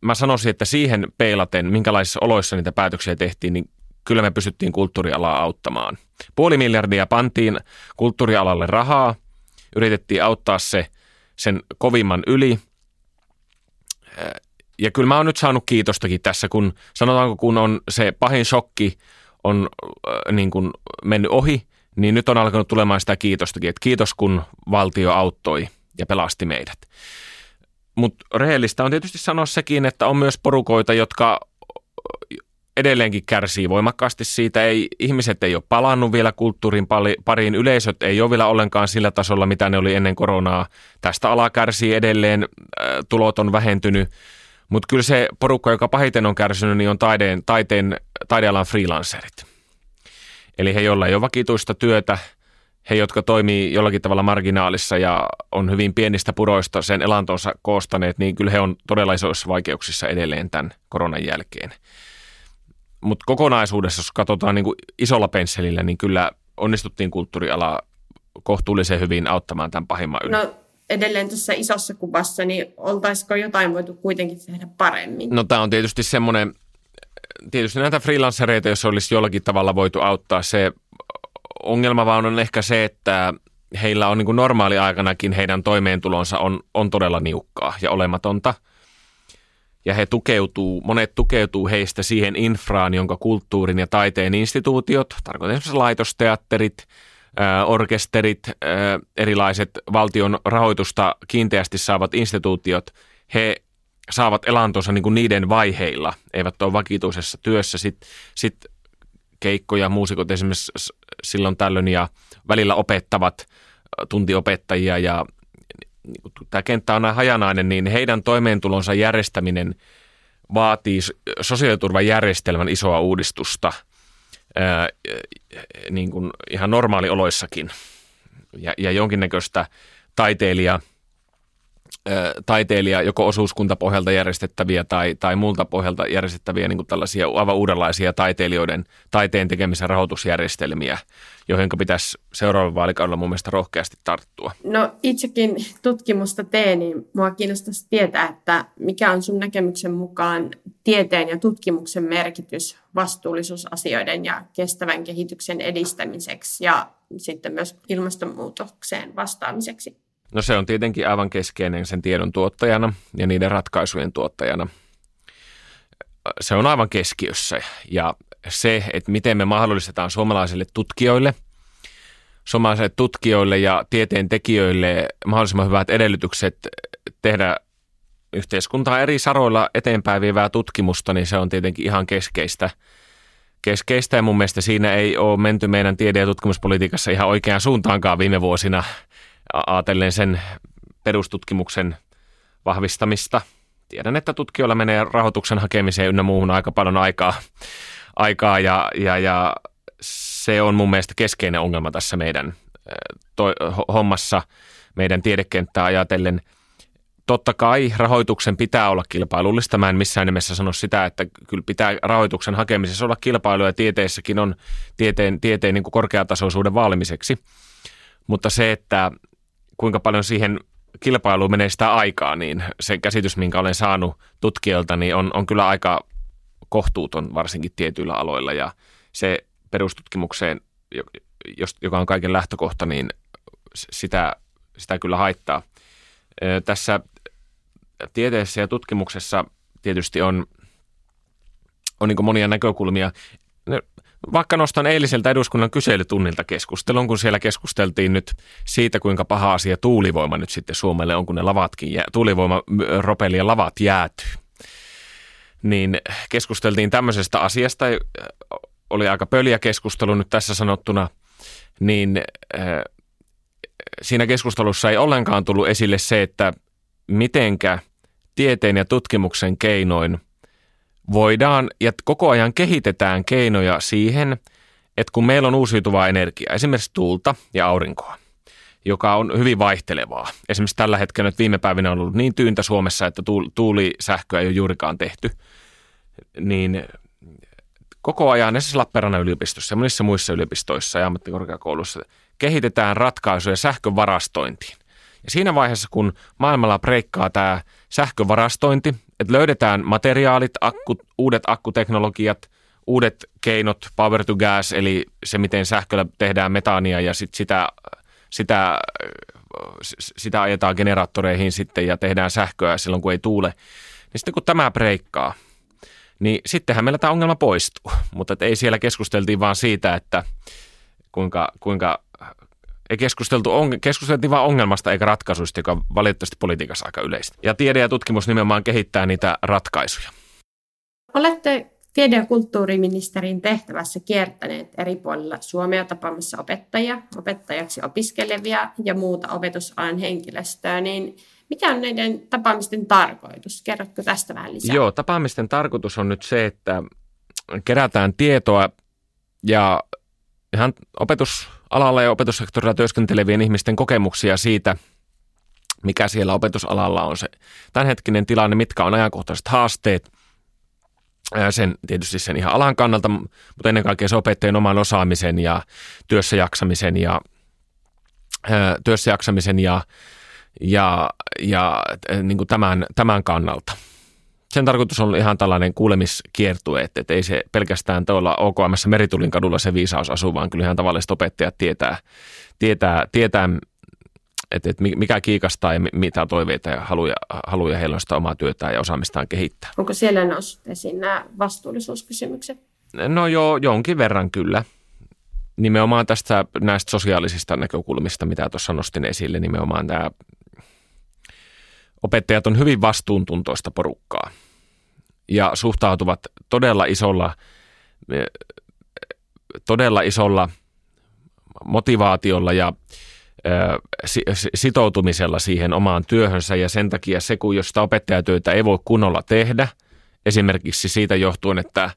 mä sanoisin, että siihen peilaten, minkälaisissa oloissa niitä päätöksiä tehtiin, niin kyllä me pystyttiin kulttuurialaa auttamaan. Puoli miljardia pantiin kulttuurialalle rahaa, yritettiin auttaa se sen kovimman yli. Ja kyllä mä oon nyt saanut kiitostakin tässä, kun sanotaanko, kun on se pahin shokki on äh, niin kuin mennyt ohi, niin nyt on alkanut tulemaan sitä kiitostakin, että kiitos kun valtio auttoi ja pelasti meidät. Mutta rehellistä on tietysti sanoa sekin, että on myös porukoita, jotka edelleenkin kärsii voimakkaasti siitä. Ei, ihmiset ei ole palannut vielä kulttuurin pariin, yleisöt ei ole vielä ollenkaan sillä tasolla, mitä ne oli ennen koronaa. Tästä ala kärsii edelleen, tulot on vähentynyt, mutta kyllä se porukka, joka pahiten on kärsinyt, niin on taiteen, taiteen, taidealan freelancerit. Eli he, joilla ei ole vakituista työtä, he, jotka toimii jollakin tavalla marginaalissa ja on hyvin pienistä puroista sen elantonsa koostaneet, niin kyllä he on todella isoissa vaikeuksissa edelleen tämän koronan jälkeen. mutta kokonaisuudessa, jos katsotaan niin kuin isolla pensselillä, niin kyllä onnistuttiin kulttuuriala kohtuullisen hyvin auttamaan tämän pahimman yli. No edelleen tässä isossa kuvassa, niin oltaisiko jotain voitu kuitenkin tehdä paremmin? No tämä on tietysti semmoinen, tietysti näitä freelancereita, jos olisi jollakin tavalla voitu auttaa, se ongelma vaan on ehkä se, että heillä on niin kuin normaaliaikanakin heidän toimeentulonsa on, on todella niukkaa ja olematonta. Ja he tukeutuu, monet tukeutuu heistä siihen infraan, jonka kulttuurin ja taiteen instituutiot, tarkoitan esimerkiksi laitosteatterit, orkesterit, erilaiset valtion rahoitusta kiinteästi saavat instituutiot, he saavat elantonsa niin kuin niiden vaiheilla, eivät ole vakituisessa työssä. Sitten sit keikkoja, muusikot esimerkiksi silloin tällöin ja välillä opettavat tuntiopettajia ja niin tämä kenttä on näin hajanainen, niin heidän toimeentulonsa järjestäminen vaatii sosiaaliturvajärjestelmän isoa uudistusta ää, niin kuin ihan normaalioloissakin. Ja, ja jonkinnäköistä taiteilija – taiteilija joko osuuskuntapohjalta järjestettäviä tai, tai muulta pohjalta järjestettäviä niin kuin tällaisia aivan uudenlaisia taiteilijoiden taiteen tekemisen rahoitusjärjestelmiä, joihin pitäisi seuraavalla vaalikaudella mun mielestä rohkeasti tarttua. No itsekin tutkimusta teen, niin mua kiinnostaisi tietää, että mikä on sun näkemyksen mukaan tieteen ja tutkimuksen merkitys vastuullisuusasioiden ja kestävän kehityksen edistämiseksi ja sitten myös ilmastonmuutokseen vastaamiseksi? No se on tietenkin aivan keskeinen sen tiedon tuottajana ja niiden ratkaisujen tuottajana. Se on aivan keskiössä ja se, että miten me mahdollistetaan suomalaisille tutkijoille, suomalaisille tutkijoille ja tieteen tekijöille mahdollisimman hyvät edellytykset tehdä yhteiskuntaa eri saroilla eteenpäin vievää tutkimusta, niin se on tietenkin ihan keskeistä. Keskeistä ja mun mielestä siinä ei ole menty meidän tiede- ja tutkimuspolitiikassa ihan oikeaan suuntaankaan viime vuosina – ajatellen sen perustutkimuksen vahvistamista. Tiedän, että tutkijoilla menee rahoituksen hakemiseen ynnä muuhun aika paljon aikaa, aikaa ja, ja, ja se on mun mielestä keskeinen ongelma tässä meidän to, hommassa, meidän tiedekenttää ajatellen. Totta kai rahoituksen pitää olla kilpailullista. Mä en missään nimessä sano sitä, että kyllä pitää rahoituksen hakemisessa olla kilpailu ja tieteessäkin on tieteen, tieteen niin korkeatasoisuuden vaalimiseksi. Mutta se, että kuinka paljon siihen kilpailuun menee sitä aikaa, niin se käsitys, minkä olen saanut tutkijoilta, niin on, on kyllä aika kohtuuton varsinkin tietyillä aloilla ja se perustutkimukseen, joka on kaiken lähtökohta, niin sitä, sitä kyllä haittaa. Tässä tieteessä ja tutkimuksessa tietysti on, on niin monia näkökulmia vaikka nostan eiliseltä eduskunnan kyselytunnilta keskustelun, kun siellä keskusteltiin nyt siitä, kuinka paha asia tuulivoima nyt sitten Suomelle on, kun ne lavatkin, jää, tuulivoima ropeli ja lavat jäätyy. Niin keskusteltiin tämmöisestä asiasta, oli aika pöliä keskustelu nyt tässä sanottuna, niin siinä keskustelussa ei ollenkaan tullut esille se, että mitenkä tieteen ja tutkimuksen keinoin – voidaan ja koko ajan kehitetään keinoja siihen, että kun meillä on uusiutuvaa energiaa, esimerkiksi tuulta ja aurinkoa, joka on hyvin vaihtelevaa. Esimerkiksi tällä hetkellä nyt viime päivinä on ollut niin tyyntä Suomessa, että tuulisähköä ei ole juurikaan tehty, niin koko ajan esimerkiksi Lappeenrannan yliopistossa ja monissa muissa yliopistoissa ja ammattikorkeakouluissa kehitetään ratkaisuja sähkön varastointiin. Ja siinä vaiheessa, kun maailmalla breikkaa tämä sähkövarastointi, että löydetään materiaalit, akku, uudet akkuteknologiat, uudet keinot, power to gas, eli se, miten sähköllä tehdään metaania ja sit sitä, sitä, sitä ajetaan generaattoreihin sitten ja tehdään sähköä silloin, kun ei tuule. Niin sitten kun tämä breikkaa, niin sittenhän meillä tämä ongelma poistuu. Mutta ei siellä keskusteltiin vaan siitä, että kuinka, kuinka ei keskusteltu, on, keskusteltiin vain ongelmasta eikä ratkaisuista, joka on valitettavasti politiikassa aika yleistä. Ja tiede ja tutkimus nimenomaan kehittää niitä ratkaisuja. Olette tiede- ja kulttuuriministerin tehtävässä kiertäneet eri puolilla Suomea tapaamassa opettajia, opettajaksi opiskelevia ja muuta opetusalan henkilöstöä, niin mikä on näiden tapaamisten tarkoitus? Kerrotko tästä vähän lisää? Joo, tapaamisten tarkoitus on nyt se, että kerätään tietoa ja ihan opetusalalla ja opetussektorilla työskentelevien ihmisten kokemuksia siitä, mikä siellä opetusalalla on se tämänhetkinen tilanne, mitkä on ajankohtaiset haasteet sen tietysti sen ihan alan kannalta, mutta ennen kaikkea se opettajien oman osaamisen ja työssäjaksamisen ja työssäjaksamisen ja, ja, ja niin kuin tämän, tämän kannalta. Sen tarkoitus on ihan tällainen kuulemiskiertue, että, että ei se pelkästään tuolla OKMssä Meritulin kadulla se viisaus asu, vaan kyllähän tavalliset opettajat tietää, tietää, tietää että, että mikä kiikastaa ja mitä toiveita ja haluja, haluja heillä on sitä omaa työtään ja osaamistaan kehittää. Onko siellä noussut esiin nämä vastuullisuuskysymykset? No joo, jonkin verran kyllä. Nimenomaan tästä näistä sosiaalisista näkökulmista, mitä tuossa nostin esille, nimenomaan tämä opettajat on hyvin vastuuntuntoista porukkaa ja suhtautuvat todella isolla, todella isolla motivaatiolla ja sitoutumisella siihen omaan työhönsä. Ja sen takia se, kun jos sitä opettajatyötä ei voi kunnolla tehdä, esimerkiksi siitä johtuen, että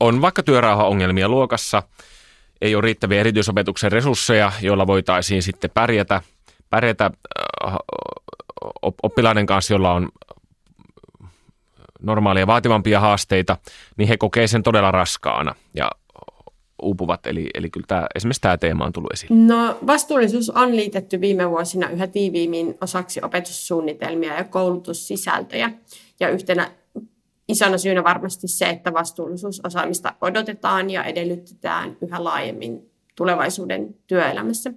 on vaikka työrauhaongelmia luokassa, ei ole riittäviä erityisopetuksen resursseja, joilla voitaisiin sitten pärjätä, pärjätä oppilaiden kanssa, jolla on normaalia vaativampia haasteita, niin he kokee sen todella raskaana ja uupuvat. Eli, eli kyllä tämä, esimerkiksi tämä teema on tullut esiin. No vastuullisuus on liitetty viime vuosina yhä tiiviimmin osaksi opetussuunnitelmia ja koulutussisältöjä. Ja yhtenä isona syynä varmasti se, että vastuullisuusosaamista odotetaan ja edellytetään yhä laajemmin tulevaisuuden työelämässä.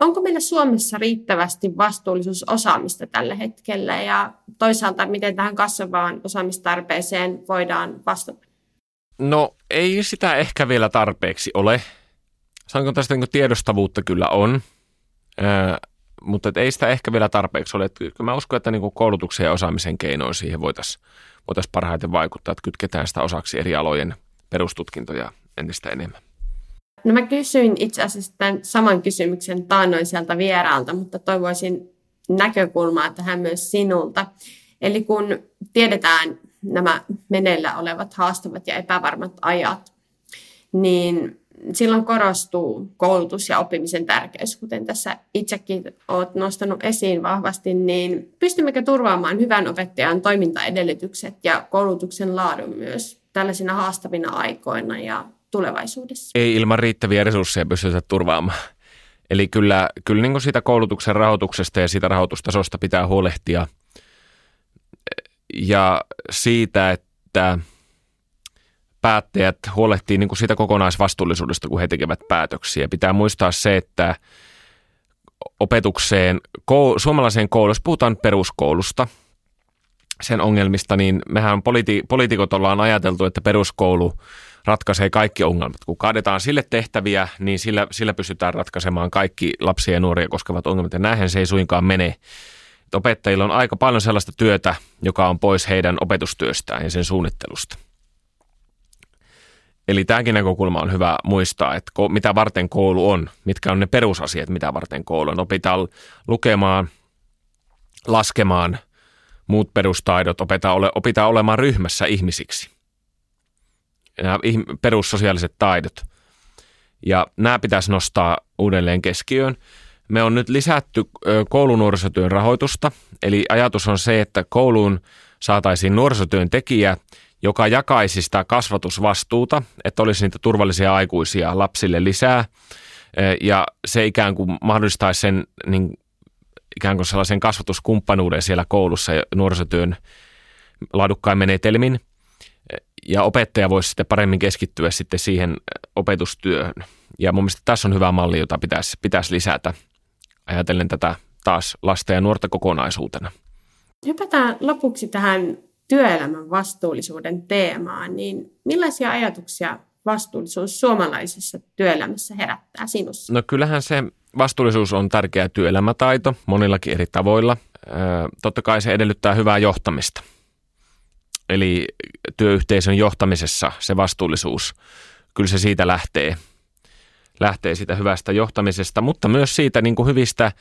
Onko meillä Suomessa riittävästi vastuullisuusosaamista tällä hetkellä ja toisaalta miten tähän kasvavaan osaamistarpeeseen voidaan vastata? No ei sitä ehkä vielä tarpeeksi ole. Saanko tästä niin tiedostavuutta kyllä on, ää, mutta ei sitä ehkä vielä tarpeeksi ole. Kyllä mä uskon, että niin koulutuksen ja osaamisen keinoin siihen voitaisiin voitais parhaiten vaikuttaa, että kytketään sitä osaksi eri alojen perustutkintoja entistä enemmän. No mä kysyin itse asiassa tämän saman kysymyksen taannoiselta vieraalta, mutta toivoisin näkökulmaa tähän myös sinulta. Eli kun tiedetään nämä meneillä olevat haastavat ja epävarmat ajat, niin silloin korostuu koulutus ja oppimisen tärkeys, kuten tässä itsekin olet nostanut esiin vahvasti, niin pystymmekö turvaamaan hyvän opettajan toimintaedellytykset ja koulutuksen laadun myös tällaisina haastavina aikoina ja tulevaisuudessa? Ei ilman riittäviä resursseja pystytä turvaamaan. Eli kyllä, kyllä niin siitä koulutuksen rahoituksesta ja siitä rahoitustasosta pitää huolehtia – ja siitä, että päättäjät huolehtii niin siitä kokonaisvastuullisuudesta, kun he tekevät päätöksiä. Pitää muistaa se, että opetukseen, suomalaiseen kouluun, jos puhutaan peruskoulusta, sen ongelmista, niin mehän politi- poliitikot ollaan ajateltu, että peruskoulu ratkaisee kaikki ongelmat. Kun kaadetaan sille tehtäviä, niin sillä, sillä pystytään ratkaisemaan kaikki lapsia ja nuoria koskevat ongelmat. Ja näinhän se ei suinkaan mene että opettajilla on aika paljon sellaista työtä, joka on pois heidän opetustyöstään ja sen suunnittelusta. Eli tämäkin näkökulma on hyvä muistaa, että mitä varten koulu on, mitkä on ne perusasiat, mitä varten koulu on. Opitaan lukemaan, laskemaan, muut perustaidot, opitaan, ole, opitaan olemaan ryhmässä ihmisiksi. Nämä perussosiaaliset taidot. Ja nämä pitäisi nostaa uudelleen keskiöön. Me on nyt lisätty koulunuorisotyön rahoitusta, eli ajatus on se, että kouluun saataisiin nuorisotyön tekijä, joka jakaisi sitä kasvatusvastuuta, että olisi niitä turvallisia aikuisia lapsille lisää, ja se ikään kuin mahdollistaisi sen niin ikään kuin sellaisen kasvatuskumppanuuden siellä koulussa ja nuorisotyön laadukkain menetelmin, ja opettaja voisi sitten paremmin keskittyä sitten siihen opetustyöhön. Ja mun mielestä tässä on hyvä malli, jota pitäisi, pitäisi lisätä – ajatellen tätä taas lasta ja nuorta kokonaisuutena. Hypätään lopuksi tähän työelämän vastuullisuuden teemaan, niin millaisia ajatuksia vastuullisuus suomalaisessa työelämässä herättää sinussa? No kyllähän se vastuullisuus on tärkeä työelämätaito monillakin eri tavoilla. Totta kai se edellyttää hyvää johtamista. Eli työyhteisön johtamisessa se vastuullisuus, kyllä se siitä lähtee – lähtee siitä hyvästä johtamisesta, mutta myös siitä niin kuin hyvistä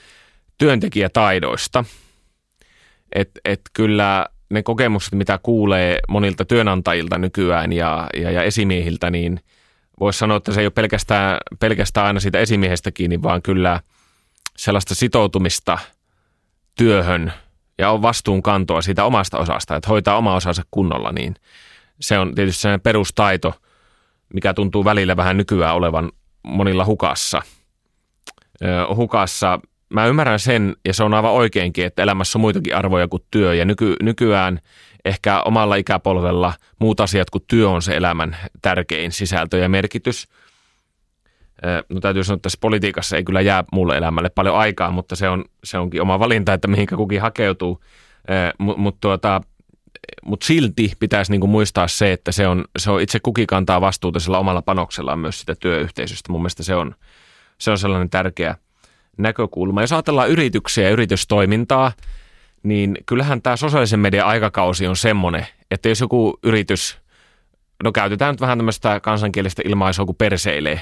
työntekijätaidoista. Että et kyllä ne kokemukset, mitä kuulee monilta työnantajilta nykyään ja, ja, ja esimiehiltä, niin voisi sanoa, että se ei ole pelkästään, pelkästään aina siitä esimiehestä kiinni, vaan kyllä sellaista sitoutumista työhön ja on vastuunkantoa siitä omasta osasta, että hoitaa oma osansa kunnolla, niin se on tietysti sellainen perustaito, mikä tuntuu välillä vähän nykyään olevan monilla hukassa. Hukassa mä ymmärrän sen, ja se on aivan oikeinkin, että elämässä on muitakin arvoja kuin työ, ja nyky, nykyään ehkä omalla ikäpolvella muut asiat kuin työ on se elämän tärkein sisältö ja merkitys. No täytyy sanoa, että tässä politiikassa ei kyllä jää muulle elämälle paljon aikaa, mutta se, on, se onkin oma valinta, että mihinkä kukin hakeutuu. Mutta mut tuota, mut silti pitäisi niinku muistaa se, että se on, se on itse kukin kantaa vastuuta sillä omalla panoksellaan myös sitä työyhteisöstä. Mun mielestä se on, se on sellainen tärkeä – näkökulma. Jos ajatellaan yrityksiä ja yritystoimintaa, niin kyllähän tämä sosiaalisen median aikakausi on semmoinen, että jos joku yritys, no käytetään nyt vähän tämmöistä kansankielistä ilmaisua kuin perseilee,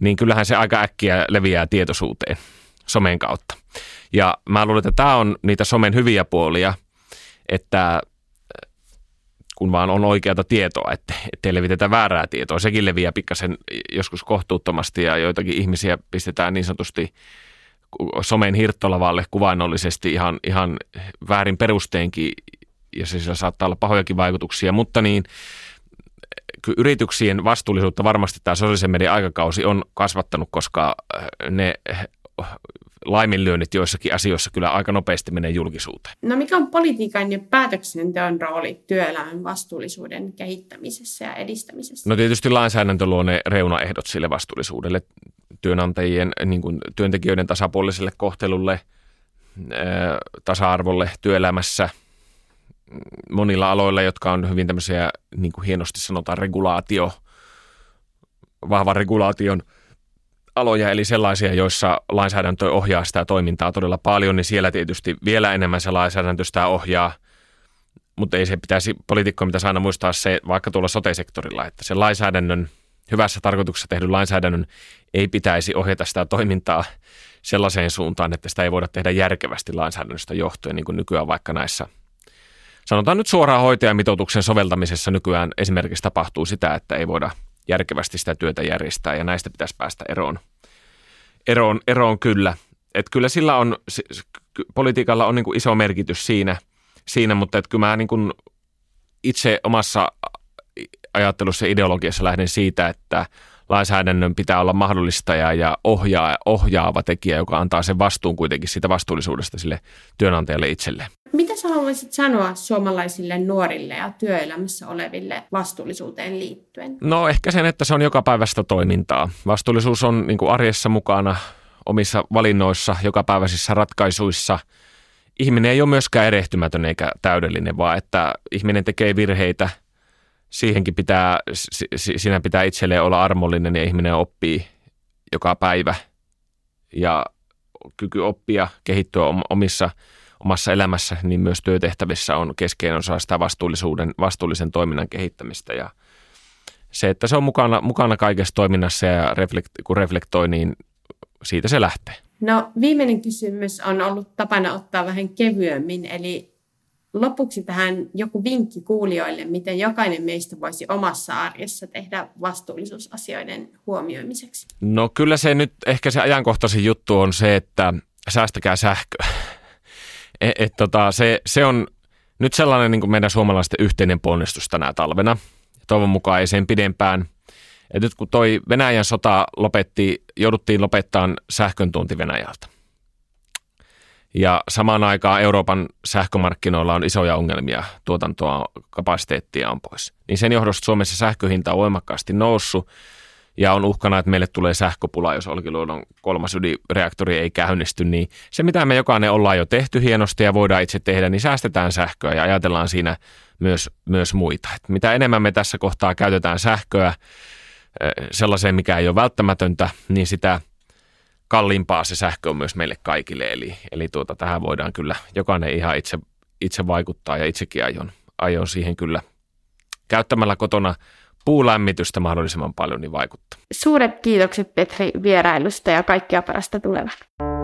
niin kyllähän se aika äkkiä leviää tietoisuuteen somen kautta. Ja mä luulen, että tämä on niitä somen hyviä puolia, että kun vaan on oikeata tietoa, että, ettei levitetä väärää tietoa. Sekin leviää pikkasen joskus kohtuuttomasti ja joitakin ihmisiä pistetään niin sanotusti somen hirttolavalle kuvainnollisesti ihan, ihan väärin perusteenkin, ja se saattaa olla pahojakin vaikutuksia, mutta niin yrityksien vastuullisuutta varmasti tämä sosiaalisen median aikakausi on kasvattanut, koska äh, ne laiminlyönnit joissakin asioissa kyllä aika nopeasti menee julkisuuteen. No mikä on politiikan ja päätöksenteon rooli työelämän vastuullisuuden kehittämisessä ja edistämisessä? No tietysti lainsäädäntö luo ne reunaehdot sille vastuullisuudelle työnantajien, niin kuin työntekijöiden tasapuoliselle kohtelulle, tasa-arvolle työelämässä monilla aloilla, jotka on hyvin tämmöisiä, niin kuin hienosti sanotaan, regulaatio, vahvan regulaation aloja, eli sellaisia, joissa lainsäädäntö ohjaa sitä toimintaa todella paljon, niin siellä tietysti vielä enemmän se lainsäädäntö sitä ohjaa, mutta ei se pitäisi, poliitikkojen pitäisi aina muistaa se, vaikka tuolla sote-sektorilla, että se lainsäädännön hyvässä tarkoituksessa tehdyn lainsäädännön ei pitäisi ohjata sitä toimintaa sellaiseen suuntaan, että sitä ei voida tehdä järkevästi lainsäädännöstä johtuen, niin kuin nykyään vaikka näissä sanotaan nyt suoraan hoitajamitoituksen soveltamisessa nykyään esimerkiksi tapahtuu sitä, että ei voida järkevästi sitä työtä järjestää ja näistä pitäisi päästä eroon. Eroon, eroon kyllä. Että kyllä sillä on, politiikalla on niin kuin iso merkitys siinä, siinä mutta että kyllä mä niin kuin itse omassa ajattelussa ja ideologiassa lähden siitä, että lainsäädännön pitää olla mahdollistaja ja ohjaa, ohjaava tekijä, joka antaa sen vastuun kuitenkin siitä vastuullisuudesta sille työnantajalle itselleen. Mitä sä haluaisit sanoa suomalaisille nuorille ja työelämässä oleville vastuullisuuteen liittyen? No ehkä sen, että se on joka päivästä toimintaa. Vastuullisuus on niin kuin arjessa mukana omissa valinnoissa, jokapäiväisissä ratkaisuissa. Ihminen ei ole myöskään erehtymätön eikä täydellinen, vaan että ihminen tekee virheitä – siihenkin pitää, siinä pitää itselleen olla armollinen ja ihminen oppii joka päivä. Ja kyky oppia, kehittyä omissa, omassa elämässä, niin myös työtehtävissä on keskeinen osa sitä vastuullisuuden, vastuullisen toiminnan kehittämistä. Ja se, että se on mukana, mukana kaikessa toiminnassa ja reflekt, kun reflektoi, niin siitä se lähtee. No viimeinen kysymys on ollut tapana ottaa vähän kevyemmin, eli lopuksi tähän joku vinkki kuulijoille, miten jokainen meistä voisi omassa arjessa tehdä vastuullisuusasioiden huomioimiseksi? No kyllä se nyt ehkä se ajankohtaisin juttu on se, että säästäkää sähköä. Et, et, tota, se, se on nyt sellainen niin kuin meidän suomalaisten yhteinen ponnistus tänä talvena. Toivon mukaan ei sen pidempään. Et nyt kun toi Venäjän sota lopetti, jouduttiin lopettamaan sähkön tuonti Venäjältä ja samaan aikaan Euroopan sähkömarkkinoilla on isoja ongelmia, tuotantoa, kapasiteettia on pois. Niin sen johdosta Suomessa sähköhinta on voimakkaasti noussut ja on uhkana, että meille tulee sähköpula, jos Olkiluodon kolmas ydinreaktori ei käynnisty. Niin se, mitä me jokainen ollaan jo tehty hienosti ja voidaan itse tehdä, niin säästetään sähköä ja ajatellaan siinä myös, myös muita. Et mitä enemmän me tässä kohtaa käytetään sähköä eh, sellaiseen, mikä ei ole välttämätöntä, niin sitä – kalliimpaa se sähkö on myös meille kaikille. Eli, eli tuota, tähän voidaan kyllä jokainen ihan itse, itse vaikuttaa ja itsekin aion, aion siihen kyllä käyttämällä kotona puulämmitystä mahdollisimman paljon niin vaikuttaa. Suuret kiitokset Petri vierailusta ja kaikkea parasta tulevaa.